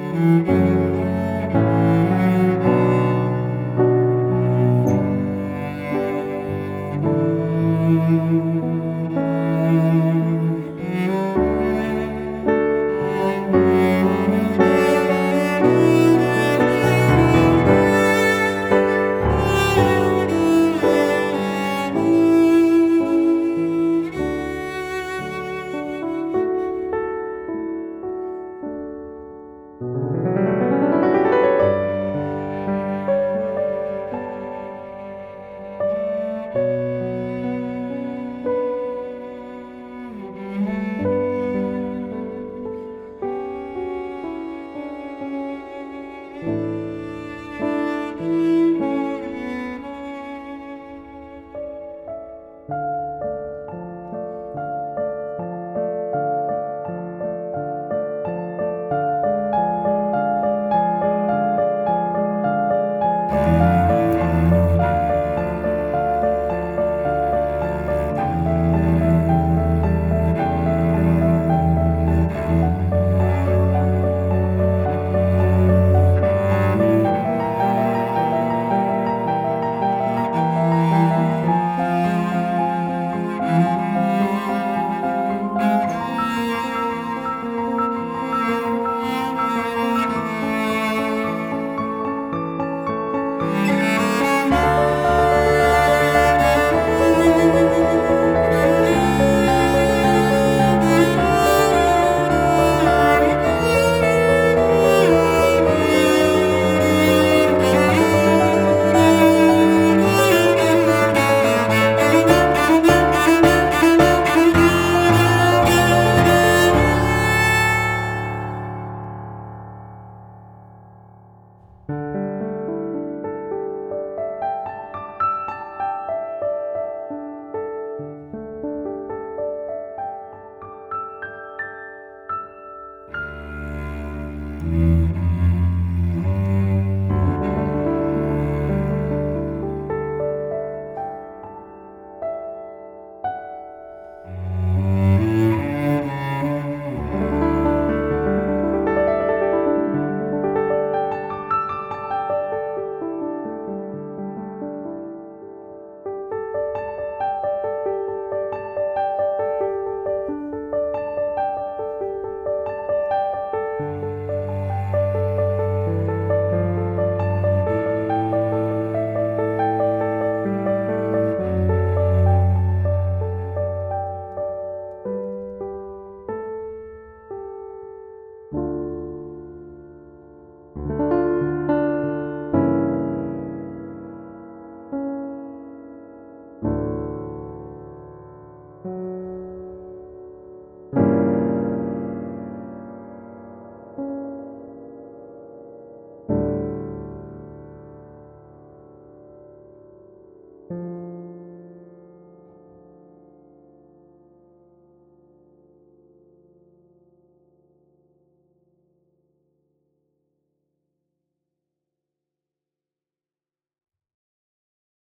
Música